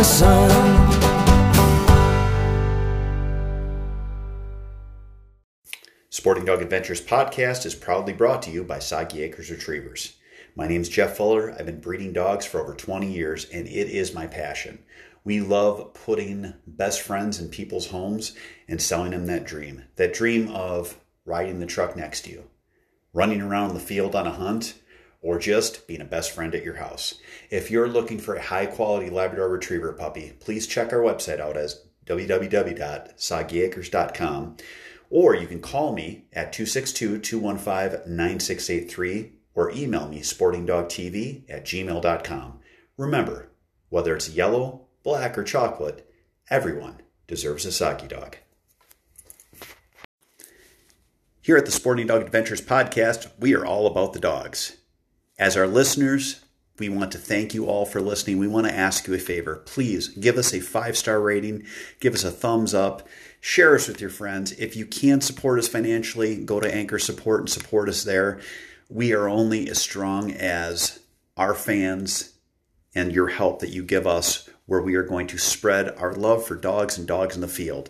the sun. Sporting Dog Adventures podcast is proudly brought to you by Soggy Acres Retrievers. My name is Jeff Fuller. I've been breeding dogs for over 20 years, and it is my passion. We love putting best friends in people's homes and selling them that dream that dream of riding the truck next to you, running around the field on a hunt, or just being a best friend at your house. If you're looking for a high quality Labrador Retriever puppy, please check our website out as www.soggyacres.com or you can call me at 262 215 9683 or email me sportingdogtv at gmail.com. Remember, whether it's yellow, black, or chocolate, everyone deserves a soggy dog. Here at the Sporting Dog Adventures podcast, we are all about the dogs. As our listeners, we want to thank you all for listening. We want to ask you a favor. Please give us a five star rating, give us a thumbs up, share us with your friends. If you can support us financially, go to Anchor Support and support us there. We are only as strong as our fans and your help that you give us, where we are going to spread our love for dogs and dogs in the field.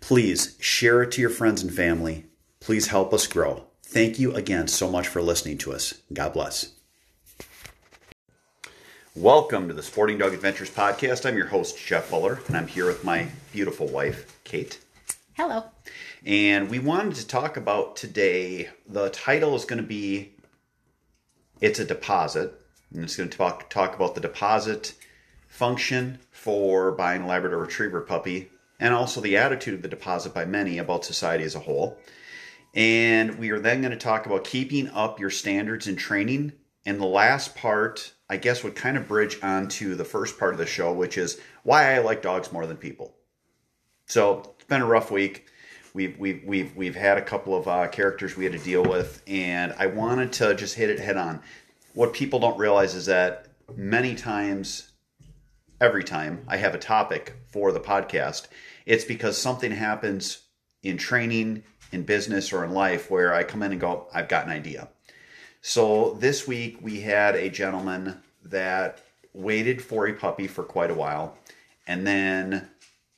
Please share it to your friends and family. Please help us grow. Thank you again so much for listening to us. God bless. Welcome to the Sporting Dog Adventures podcast. I'm your host, Jeff Fuller, and I'm here with my beautiful wife, Kate. Hello. And we wanted to talk about today, the title is going to be It's a Deposit. And it's going to talk, talk about the deposit function for buying a Labrador Retriever puppy and also the attitude of the deposit by many about society as a whole. And we are then going to talk about keeping up your standards in training. And the last part, I guess, would kind of bridge onto the first part of the show, which is why I like dogs more than people. So it's been a rough week. We've we've we've we've had a couple of uh, characters we had to deal with, and I wanted to just hit it head on. What people don't realize is that many times, every time I have a topic for the podcast, it's because something happens in training, in business, or in life where I come in and go, I've got an idea. So this week we had a gentleman that waited for a puppy for quite a while and then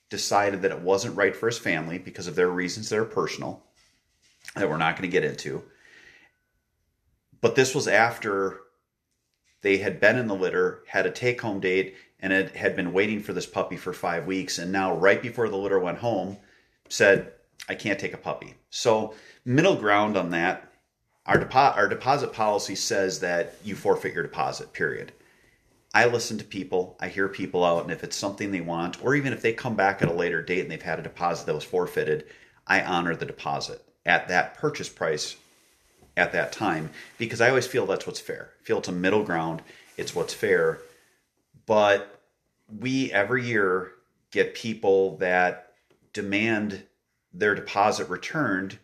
decided that it wasn't right for his family because of their reasons that are personal that we're not going to get into. But this was after they had been in the litter, had a take home date, and it had been waiting for this puppy for five weeks. And now, right before the litter went home, said, I can't take a puppy. So, middle ground on that our, depo- our deposit policy says that you forfeit your deposit, period. I listen to people, I hear people out, and if it's something they want, or even if they come back at a later date and they've had a deposit that was forfeited, I honor the deposit at that purchase price at that time because I always feel that's what's fair. I feel it's a middle ground, it's what's fair. But we every year get people that demand their deposit returned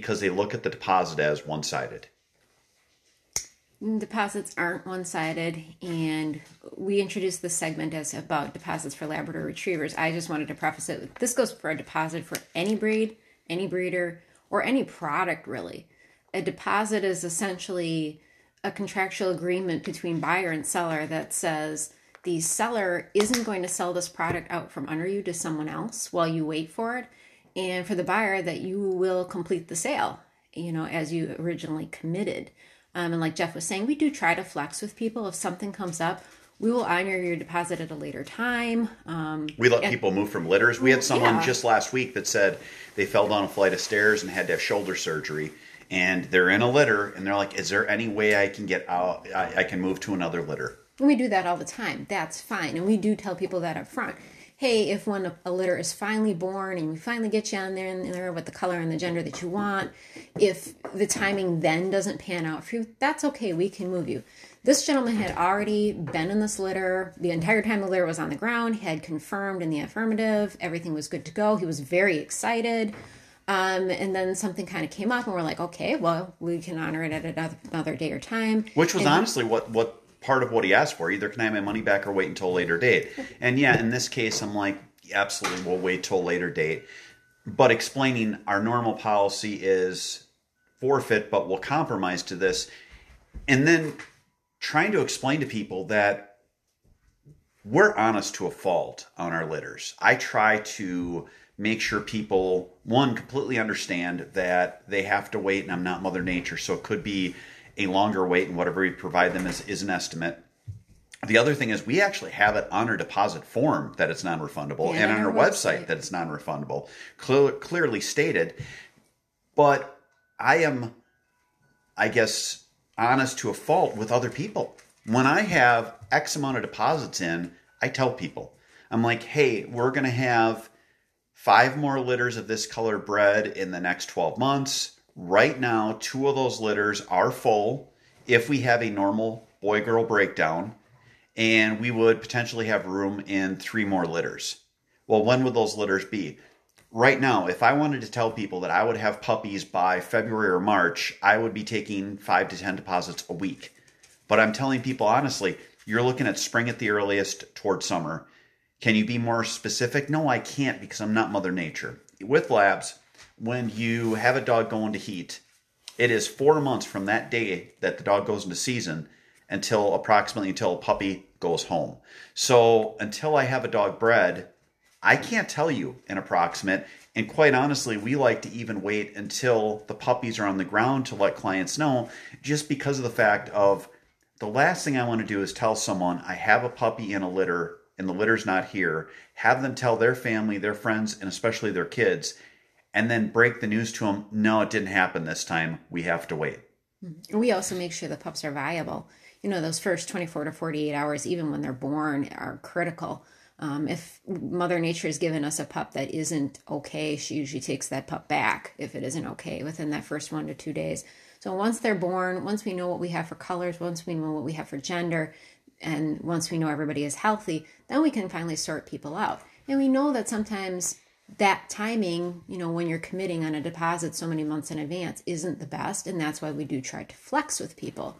because they look at the deposit as one sided. Deposits aren't one sided, and we introduced this segment as about deposits for Labrador retrievers. I just wanted to preface it this goes for a deposit for any breed, any breeder, or any product really. A deposit is essentially a contractual agreement between buyer and seller that says the seller isn't going to sell this product out from under you to someone else while you wait for it and for the buyer that you will complete the sale you know as you originally committed um, and like jeff was saying we do try to flex with people if something comes up we will honor your deposit at a later time um, We let and- people move from litters. We had someone Yeah. just last week that said they fell down a flight of stairs and had to have shoulder surgery. And they're in a litter, and they're like, "Is there any way I can get out? I, I can move to another litter." And we do that all the time. That's fine. And we do tell people that up front. Hey, if when a, a litter is finally born and we finally get you on there in there with the color and the gender that you want, if the timing then doesn't pan out for you, that's okay. We can move you. This gentleman had already been in this litter the entire time the litter was on the ground, had confirmed in the affirmative, everything was good to go. He was very excited. Um, and then something kind of came up, and we're like, okay, well, we can honor it at another, another day or time. Which was And- honestly what what part of what he asked for. Either can I have my money back or wait until a later date. And yeah, in this case, I'm like, absolutely, we'll wait till a later date. But explaining our normal policy is forfeit, but we'll compromise to this, and then trying to explain to people that we're honest to a fault on our litters. I try to make sure people one completely understand that they have to wait and I'm not mother nature so it could be a longer wait and whatever we provide them is, is an estimate. The other thing is we actually have it on our deposit form that it's non-refundable Yeah, and on our our website website. that it's non-refundable. Clear, clearly stated. But I am I guess, honest to a fault with other people. When I have X amount of deposits in, I tell people, I'm like, hey, we're going to have five more litters of this color bred in the next 12 months. Right now, two of those litters are full if we have a normal boy girl breakdown, and we would potentially have room in three more litters. Well, when would those litters be? right now, if I wanted to tell people that I would have puppies by February or March, I would be taking five to 10 deposits a week. But I'm telling people honestly, you're looking at spring at the earliest toward summer. Can you be more specific? No, I can't because I'm not Mother Nature. With labs, when you have a dog going to heat, it is four months from that day that the dog goes into season until approximately until a puppy goes home. So until I have a dog bred, I can't tell you an approximate. And quite honestly, we like to even wait until the puppies are on the ground to let clients know, just because of the fact of the last thing I want to do is tell someone I have a puppy in a litter and the litter's not here. Have them tell their family, their friends, and especially their kids, and then break the news to them. No, it didn't happen this time. We have to wait. And we also make sure the pups are viable. You know, those first 24 to 48 hours, even when they're born, are critical. Um, if Mother Nature has given us a pup that isn't okay, she usually takes that pup back if it isn't okay within that first one to two days. So once they're born, once we know what we have for colors, once we know what we have for gender, and once we know everybody is healthy, then we can finally sort people out. And we know that sometimes that timing, you know, when you're committing on a deposit so many months in advance isn't the best. And that's why we do try to flex with people.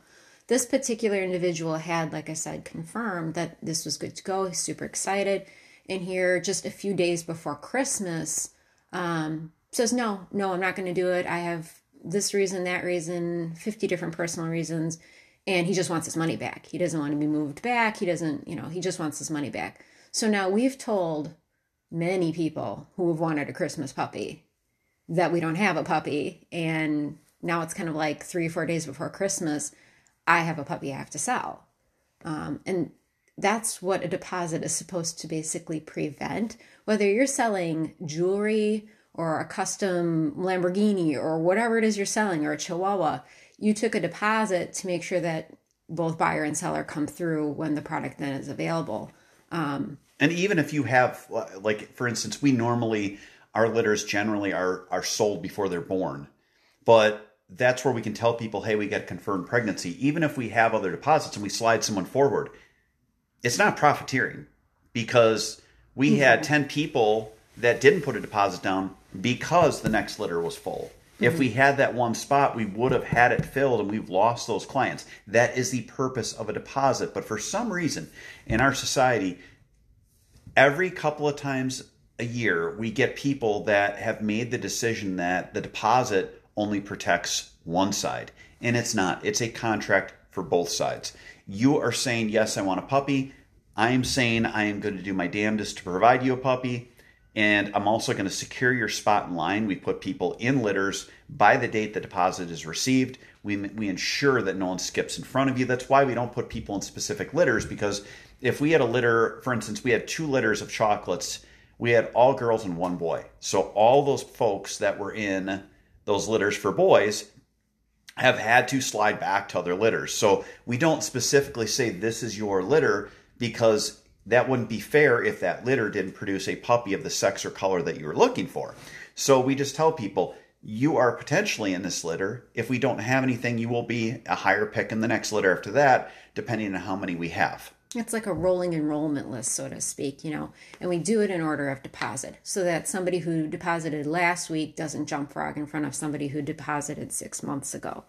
This particular individual had, like I said, confirmed that this was good to go. He's super excited. And here, just a few days before Christmas, um, says, No, no, I'm not going to do it. I have this reason, that reason, 50 different personal reasons. And he just wants his money back. He doesn't want to be moved back. He doesn't, you know, he just wants his money back. So now we've told many people who have wanted a Christmas puppy that we don't have a puppy. And now it's kind of like three, or four days before Christmas, I have a puppy I have to sell. Um, and that's what a deposit is supposed to basically prevent. Whether you're selling jewelry or a custom Lamborghini or whatever it is you're selling or a Chihuahua, you took a deposit to make sure that both buyer and seller come through when the product then is available. And even if you have, like, for instance, we normally, our litters generally are, are sold before they're born. But that's where we can tell people, hey, we got confirmed pregnancy. Even if we have other deposits and we slide someone forward, it's not profiteering because we mm-hmm. had 10 people that didn't put a deposit down because the next litter was full. If mm-hmm. we had that one spot, we would have had it filled and we've lost those clients. That is the purpose of a deposit. But for some reason in our society, every couple of times a year, we get people that have made the decision that the deposit only protects one side. And it's not, it's a contract for both sides. You are saying, Yes, I want a puppy. I am saying, I am going to do my damnedest to provide you a puppy. And I'm also going to secure your spot in line. We put people in litters by the date the deposit is received. We, we ensure that no one skips in front of you. That's why we don't put people in specific litters because if we had a litter, for instance, we had two litters of chocolates, we had all girls and one boy. So all those folks that were in those litters for boys have had to slide back to other litters. So we don't specifically say this is your litter because that wouldn't be fair if that litter didn't produce a puppy of the sex or color that you were looking for. So we just tell people you are potentially in this litter. If we don't have anything, you will be a higher pick in the next litter after that, depending on how many we have. It's like a rolling enrollment list, so to speak, you know, and we do it in order of deposit so that somebody who deposited last week doesn't jump frog in front of somebody who deposited six months ago.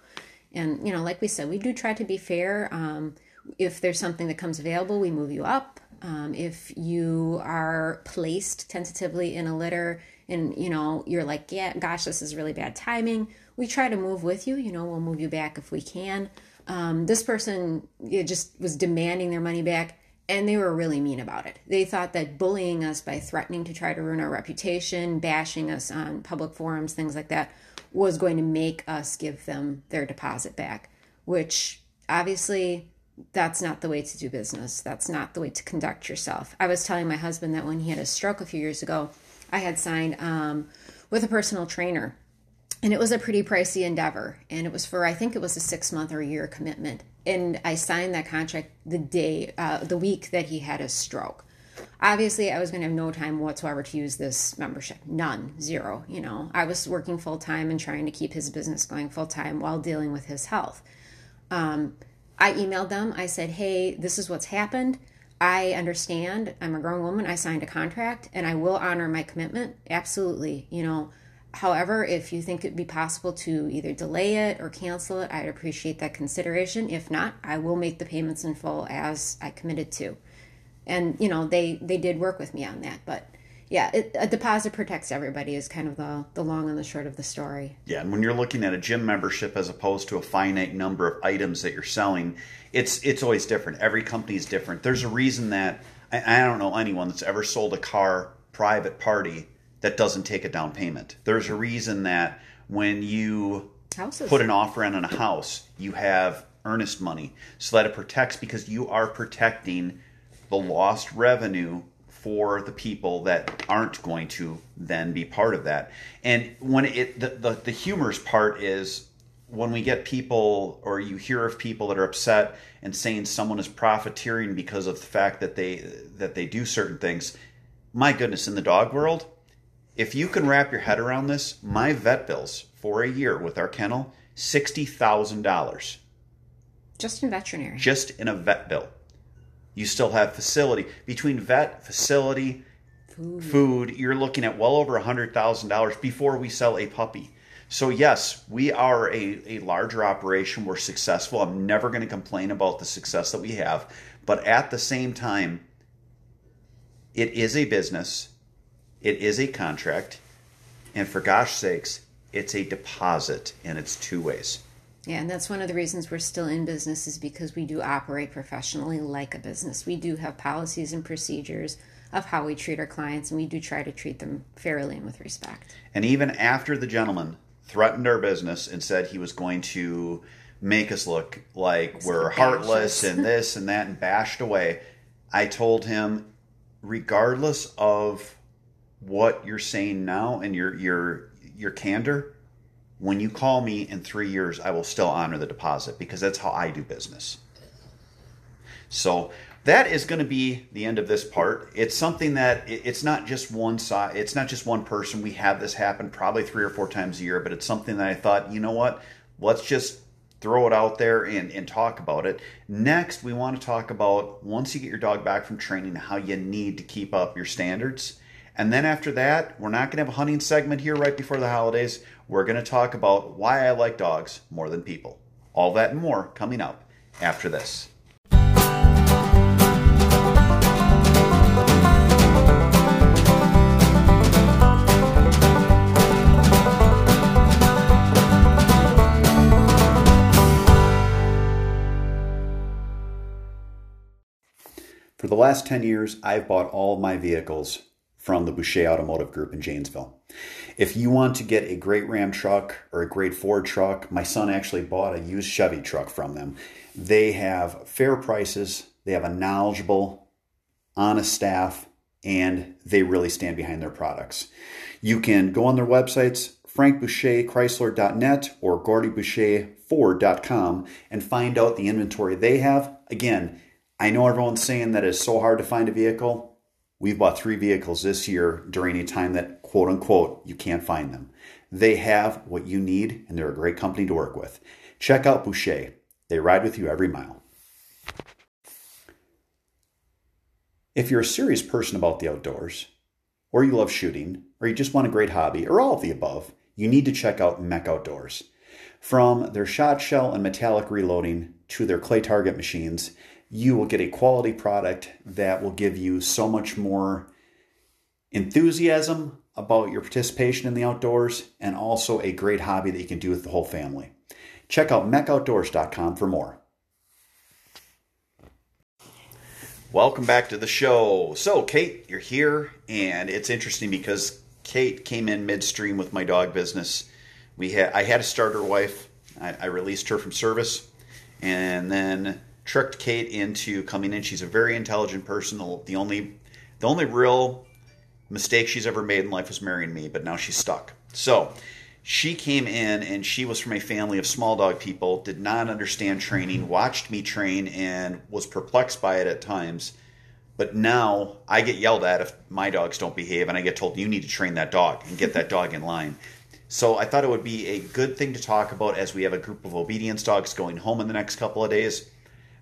And, you know, like we said, we do try to be fair. Um, if there's something that comes available, we move you up. Um, if you are placed tentatively in a litter and you know you're like yeah gosh this is really bad timing we try to move with you you know we'll move you back if we can um, this person just was demanding their money back and they were really mean about it. They thought that bullying us by threatening to try to ruin our reputation bashing us on public forums things like that was going to make us give them their deposit back which obviously that's not the way to do business. That's not the way to conduct yourself. I was telling my husband that when he had a stroke a few years ago I had signed um, with a personal trainer. And it was a pretty pricey endeavor. And it was for, I think it was a six month or a year commitment. And I signed that contract the day, uh, the week that he had a stroke. Obviously, I was going to have no time whatsoever to use this membership. None, zero. You know, I was working full time and trying to keep his business going full time while dealing with his health. Um, I emailed them. I said, hey, this is what's happened. I understand. I'm a grown woman. I signed a contract and I will honor my commitment. Absolutely. You know, however, if you think it'd be possible to either delay it or cancel it, I'd appreciate that consideration. If not, I will make the payments in full as I committed to. And, you know, they they did work with me on that, but yeah, it, a deposit protects everybody is kind of the the long and the short of the story. Yeah, and when you're looking at a gym membership as opposed to a finite number of items that you're selling, it's it's always different. Every company is different. There's a reason that I, I don't know anyone that's ever sold a car private party that doesn't take a down payment. There's a reason that when you Houses. put an offer in on a house, you have earnest money so that it protects because you are protecting the lost revenue for the people that aren't going to then be part of that. And when it the, the, the humorous part is when we get people or you hear of people that are upset and saying someone is profiteering because of the fact that they that they do certain things. My goodness, in the dog world, if you can wrap your head around this, my vet bills for a year with our kennel, sixty thousand dollars. Just in veterinary. Just in a vet bill. You still have facility. Between vet facility food, food you're looking at well over a hundred thousand dollars before we sell a puppy. So yes we are a, a larger operation. We're successful. I'm never going to complain about the success that we have. But at the same time it is a business it is a contract and for gosh sakes it's a deposit and it's two ways yeah, and that's one of the reasons we're still in business is because we do operate professionally like a business. We do have policies and procedures of how we treat our clients, and we do try to treat them fairly and with respect. And even after the gentleman threatened our business and said he was going to make us look like we're heartless and this and that and bashed away, I told him, regardless of what you're saying now and your your your candor, when you call me in three years, I will still honor the deposit because that's how I do business. So that is going to be the end of this part. It's something that it's not just one side, it's not just one person. We have this happen probably three or four times a year, but it's something that I thought, you know what? Let's just throw it out there and, and talk about it. Next, we want to talk about once you get your dog back from training, how you need to keep up your standards. And then after that, we're not going to have a hunting segment here right before the holidays we're going to talk about why I like dogs more than people. All that and more coming up after this. For the last 10 years, I've bought all my vehicles from the Boucher Automotive Group in Janesville. If you want to get a great Ram truck or a great Ford truck, my son actually bought a used Chevy truck from them. They have fair prices, they have a knowledgeable, honest staff, and they really stand behind their products. You can go on their websites, frankboucherchrysler.net or gordyboucherford.com and find out the inventory they have. Again, I know everyone's saying that it's so hard to find a vehicle. We've bought three vehicles this year during a time that, quote unquote, you can't find them. They have what you need, and they're a great company to work with. Check out Boucher. They ride with you every mile. If you're a serious person about the outdoors, or you love shooting, or you just want a great hobby, or all of the above, you need to check out MEC Outdoors. From their shot shell and metallic reloading to their clay target machines, you will get a quality product that will give you so much more enthusiasm about your participation in the outdoors and also a great hobby that you can do with the whole family. Check out mecoutdoors.com for more. Welcome back to the show. So, Kate, you're here, and it's interesting because Kate came in midstream with my dog business. We had I had a starter wife. I, I released her from service, and then tricked Kate into coming in. She's a very intelligent person. The only the only real mistake she's ever made in life was marrying me, but now she's stuck. So she came in and she was from a family of small dog people, did not understand training, watched me train, and was perplexed by it at times. But now I get yelled at if my dogs don't behave, and I get told, you need to train that dog and get that dog in line. So I thought it would be a good thing to talk about as we have a group of obedience dogs going home in the next couple of days.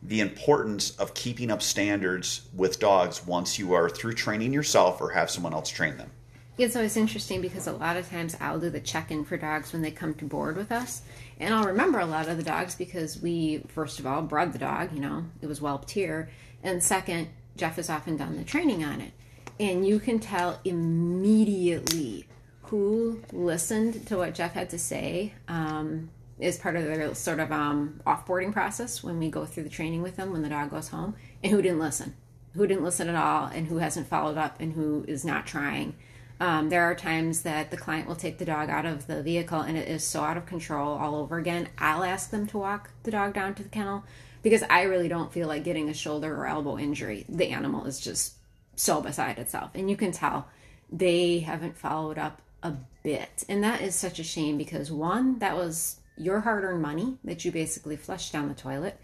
The importance of keeping up standards with dogs once you are through training yourself or have someone else train them. It's always interesting because a lot of times I'll do the check in for dogs when they come to board with us. And I'll remember a lot of the dogs because we, first of all, bred the dog, you know, it was whelped here. And second, Jeff has often done the training on it. And you can tell immediately who listened to what Jeff had to say um, as part of their sort of um, offboarding process when we go through the training with them when the dog goes home, and who didn't listen, who didn't listen at all, and who hasn't followed up, and who is not trying. Um, there are times that the client will take the dog out of the vehicle and it is so out of control all over again. I'll ask them to walk the dog down to the kennel because I really don't feel like getting a shoulder or elbow injury. The animal is just so beside itself. And you can tell they haven't followed up a bit. And that is such a shame because one, that was your hard earned money that you basically flushed down the toilet.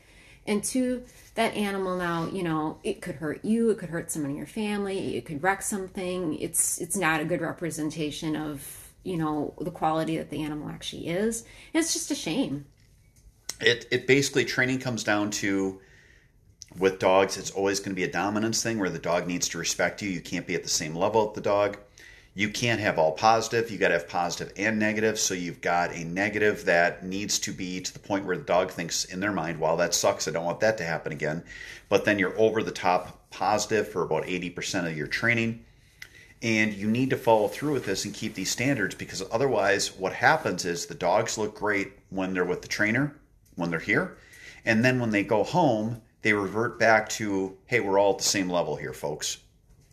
And two that animal now you know it could hurt you it could hurt someone in your family it could wreck something. It's it's not a good representation of you know the quality that the animal actually is. And it's just a shame. It it basically training comes down to with dogs it's always going to be a dominance thing where the dog needs to respect you. You can't be at the same level with the dog you can't have all positive. You got to have positive and negative. So you've got a negative that needs to be to the point where the dog thinks in their mind, "Well, that sucks. I don't want that to happen again." But then you're over the top positive for about 80% of your training. And you need to follow through with this and keep these standards because otherwise, what happens is the dogs look great when they're with the trainer, when they're here. And then when they go home, they revert back to, hey, we're all at the same level here, folks.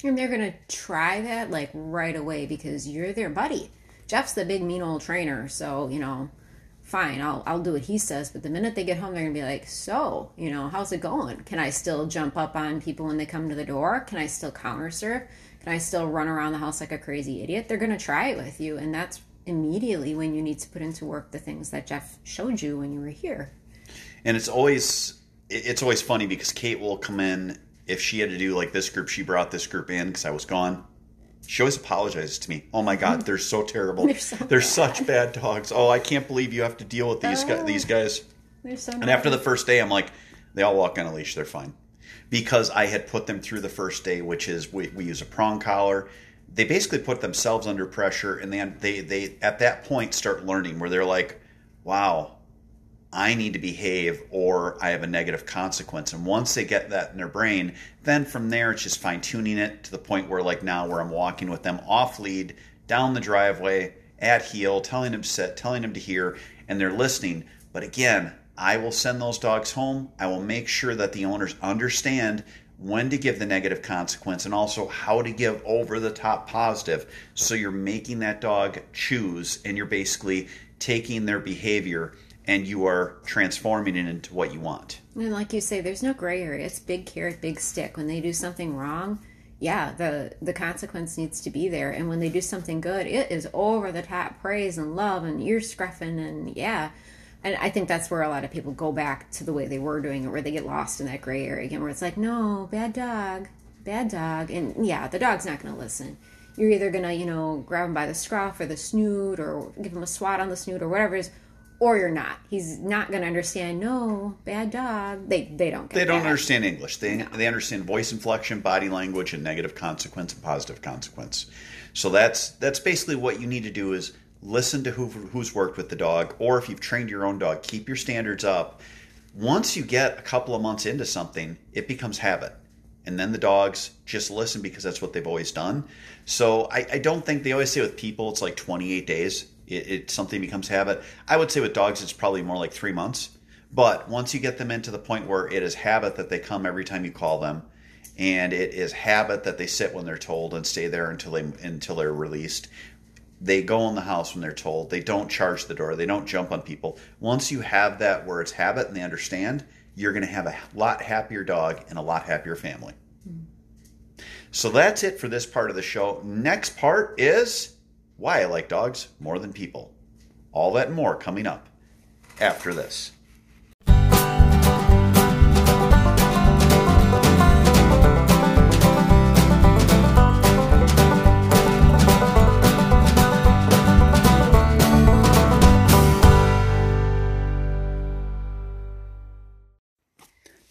And they're going to try that like right away because you're their buddy. Jeff's the big mean old trainer, so, you know, fine, I'll I'll do what he says, but the minute they get home they're going to be like, "So, you know, how's it going? Can I still jump up on people when they come to the door? Can I still counter serve? Can I still run around the house like a crazy idiot?" They're going to try it with you, and that's immediately when you need to put into work the things that Jeff showed you when you were here. And it's always it's always funny because Kate will come in if she had to do like this group, she brought this group in because I was gone. She always apologizes to me. Oh my God, mm. they're so terrible. they're, so they're such bad dogs. Oh, I can't believe you have to deal with these oh, guys. These guys. They're so. And after the first day, I'm like, they all walk on a leash. They're fine, because I had put them through the first day, which is we, we use a prong collar. They basically put themselves under pressure, and then they they at that point start learning where they're like, wow, I need to behave or I have a negative consequence. And once they get that in their brain, then from there it's just fine tuning it to the point where, like now, where I'm walking with them off lead down the driveway at heel, telling them to sit, telling them to hear, and they're listening. But again, I will send those dogs home. I will make sure that the owners understand when to give the negative consequence and also how to give over the top positive. So you're making that dog choose and you're basically taking their behavior and you are transforming it into what you want. And like you say, there's no gray area. It's big carrot, big stick. When they do something wrong, yeah, the the consequence needs to be there. And when they do something good, it is over the top praise and love and ear scruffing and yeah. And I think that's where a lot of people go back to the way they were doing it, where they get lost in that gray area again, where it's like, no, bad dog, bad dog, and yeah, the dog's not going to listen. you're either gonna, you know, grab him by the scruff or the snoot or give him a swat on the snoot or whatever it is, or you're not. He's not gonna understand. No, bad dog. They they don't. Get They don't understand English. They they understand voice inflection, body language, and negative consequence and positive consequence. So that's that's basically what you need to do is listen to who who's worked with the dog, or if you've trained your own dog, keep your standards up. Once you get a couple of months into something, it becomes habit. And then the dogs just listen because that's what they've always done. So I, I don't think they always say with people it's like 28 days. It, it something becomes habit. I would say with dogs it's probably more like three months. But once you get them into the point where it is habit that they come every time you call them, and it is habit that they sit when they're told and stay there until they until they're released. They go in the house when they're told. They don't charge the door. They don't jump on people. Once you have that where it's habit and they understand, you're going to have a lot happier dog and a lot happier family. Hmm. So that's it for this part of the show. Next part is why I like dogs more than people. All that and more coming up after this.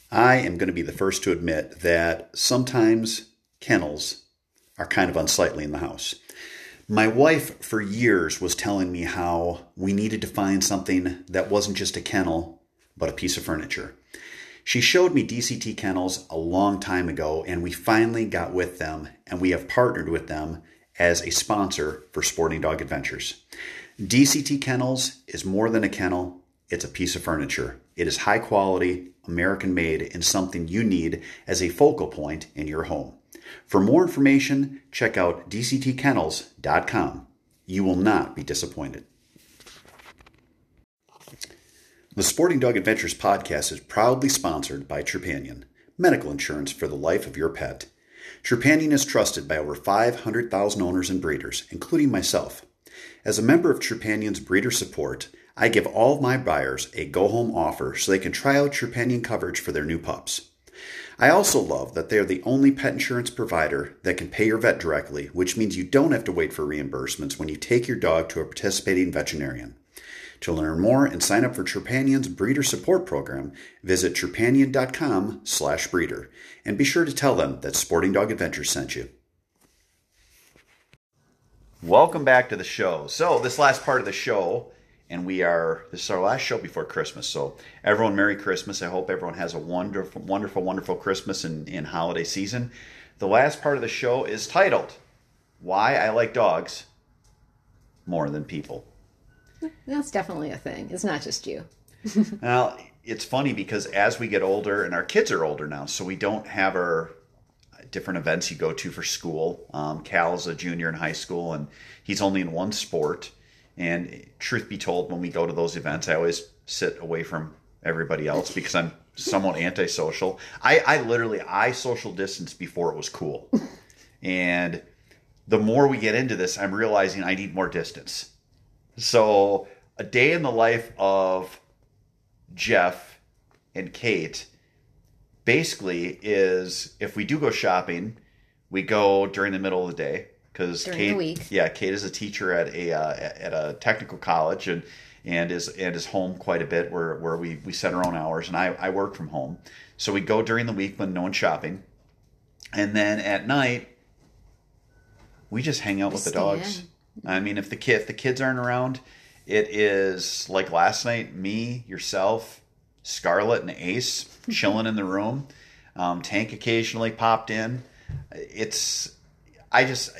I am going to be the first to admit that sometimes kennels are kind of unsightly in the house. My wife, for years, was telling me how we needed to find something that wasn't just a kennel, but a piece of furniture. She showed me DCT kennels a long time ago, and we finally got with them, and we have partnered with them as a sponsor for Sporting Dog Adventures. DCT Kennels is more than a kennel, it's a piece of furniture. It is high quality, American made, and something you need as a focal point in your home. For more information, check out dctkennels.com. You will not be disappointed. The Sporting Dog Adventures podcast is proudly sponsored by Trupanion, medical insurance for the life of your pet. Trupanion is trusted by over 500,000 owners and breeders, including myself. As a member of Trupanion's breeder support, I give all of my buyers a go home offer so they can try out Trupanion coverage for their new pups. I also love that they are the only pet insurance provider that can pay your vet directly, which means you don't have to wait for reimbursements when you take your dog to a participating veterinarian. To learn more and sign up for Trupanion's breeder support program, visit trupanion.com slash breeder and be sure to tell them that Sporting Dog Adventures sent you. Welcome back to the show. So, this last part of the show, and we are, this is our last show before Christmas. So, everyone, Merry Christmas. I hope everyone has a wonderful, wonderful, wonderful Christmas and, and holiday season. The last part of the show is titled, Why I Like Dogs More Than People. That's definitely a thing. It's not just you. Now, it's funny because as we get older, and our kids are older now, so we don't have our different events you go to for school. Um, Cal's a junior in high school, and he's only in one sport. And truth be told, when we go to those events, I always sit away from everybody else because I'm somewhat antisocial. I, I literally I social distance before it was cool, and the more we get into this, I'm realizing I need more distance. So, a day in the life of Jeff and Kate basically is if we do go shopping, we go during the middle of the day because Kate, the week. yeah, Kate is a teacher at a uh, at a technical college and and is and is home quite a bit where where we we set our own hours and I I work from home, so we go during the week when no one's shopping, and then at night we just hang out with the dogs. I mean, if the kid if the kids aren't around, it is like last night. Me, yourself, Scarlett, and Ace chilling in the room. Um, Tank occasionally popped in. It's I just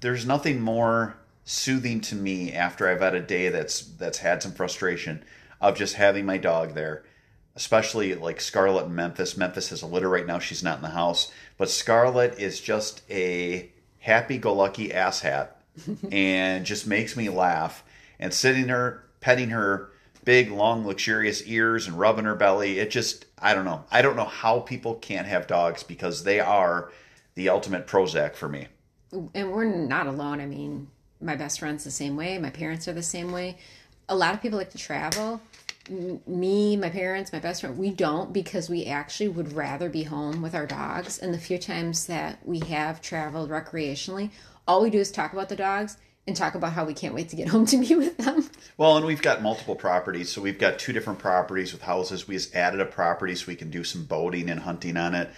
there's nothing more soothing to me after I've had a day that's that's had some frustration of just having my dog there. Especially like Scarlet in Memphis. Memphis has a litter right now. She's not in the house, but Scarlet is just a happy-go-lucky asshat and just makes me laugh. And sitting there, petting her big, long, luxurious ears and rubbing her belly, it just, I don't know. I don't know how people can't have dogs because they are the ultimate Prozac for me. And we're not alone. I mean, my best friend's the same way. My parents are the same way. A lot of people like to travel. Me, my parents, my best friend, we don't because we actually would rather be home with our dogs. And the few times that we have traveled recreationally, all we do is talk about the dogs and talk about how we can't wait to get home to be with them. Well, and we've got multiple properties. So we've got two different properties with houses. We just added a property so we can do some boating and hunting on it.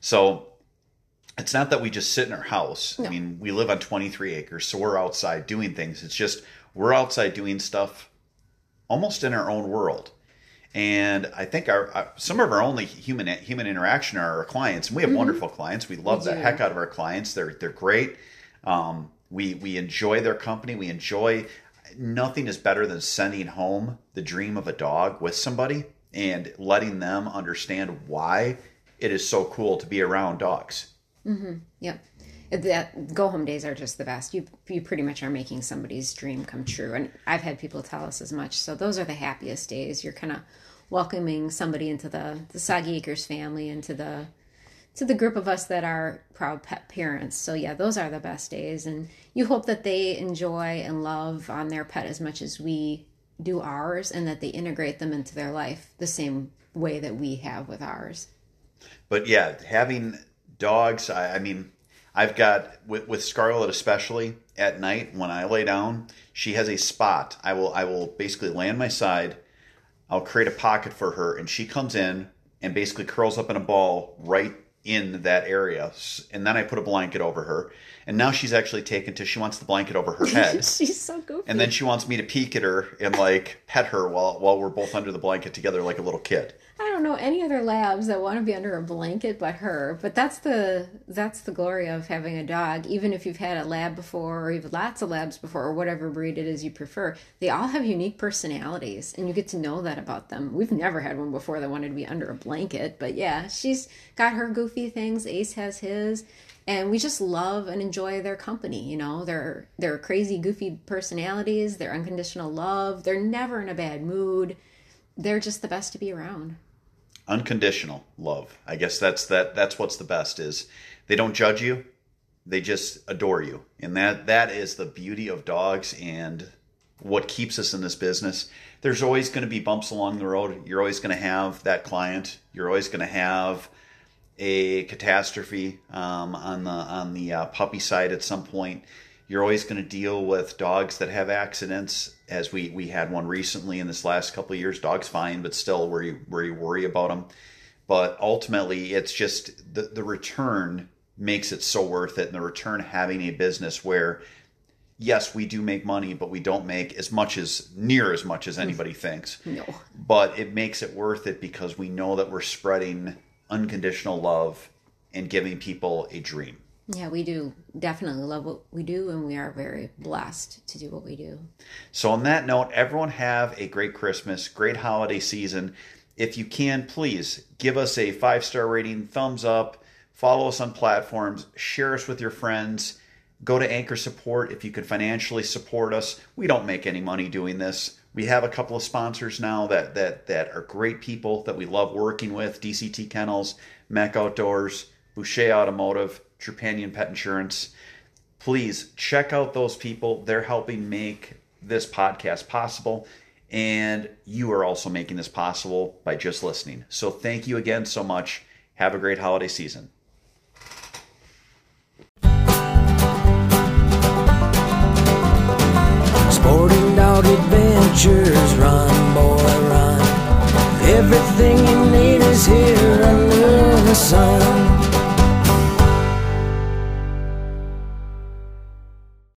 So it's not that we just sit in our house. No. I mean, we live on 23 acres, so we're outside doing things. It's just we're outside doing stuff almost in our own world. And I think our uh, some of our only human human interaction are our clients, and we have wonderful clients. We love Mm-hmm. We the do. heck out of our clients. They're they're great. Um, we we enjoy their company. We enjoy. Nothing is better than sending home the dream of a dog with somebody and letting them understand why it is so cool to be around dogs. Mm-hmm. Yep. That go home days are just the best. You you pretty much are making somebody's dream come true. And I've had people tell us as much. So those are the happiest days. You're kind of welcoming somebody into the the Soggy Acres family, into the to the group of us that are proud pet parents. So yeah, those are the best days and you hope that they enjoy and love on their pet as much as we do ours and that they integrate them into their life the same way that we have with ours. but yeah, having dogs, I, I mean, I've got with, with Scarlet especially at night when I lay down, she has a spot. I will I will basically lay on my side. I'll create a pocket for her, and she comes in and basically curls up in a ball right in that area. And then I put a blanket over her, and now she's actually taken to she wants the blanket over her head. She's so goofy. And then she wants me to peek at her and like pet her while while we're both under the blanket together like a little kid. Don't know any other labs that want to be under a blanket but her. But that's the that's the glory of having a dog. Even if you've had a lab before, or even lots of labs before, or whatever breed it is you prefer, they all have unique personalities, and you get to know that about them. We've never had one before that wanted to be under a blanket, but yeah, she's got her goofy things. Ace has his. And we just love and enjoy their company. You know, they're they're crazy, goofy personalities. They're unconditional love. They're never in a bad mood. They're just the best to be around. Unconditional love. I guess that's that that's what's the best is they don't judge you. They just adore you. And that that is the beauty of dogs and what keeps us in this business. There's always going to be bumps along the road. You're always going to have that client. You're always going to have a catastrophe um, on the on the uh, puppy side at some point. You're always going to deal with dogs that have accidents, as we we had one recently in this last couple of years. Dog's fine, but still, where you where you worry about them. But ultimately, it's just the the return makes it so worth it, and the return having a business where yes, we do make money, but we don't make as much as near as much as anybody thinks No. but it makes it worth it because we know that we're spreading unconditional love and giving people a dream. Yeah, we do definitely love what we do, and we are very blessed to do what we do. So, on that note, everyone have a great Christmas, great holiday season. If you can, please give us a five star rating, thumbs up, follow us on platforms, share us with your friends. Go to Anchor Support if you can financially support us. We don't make any money doing this. We have a couple of sponsors now that that that are great people that we love working with: DCT Kennels, MEC Outdoors, Boucher Automotive, Trupanion Pet Insurance. Please check out those people. They're helping make this podcast possible. And you are also making this possible by just listening. So thank you again so much. Have a great holiday season. Sporting dog adventures, run, boy, run. Everything you need is here under the sun.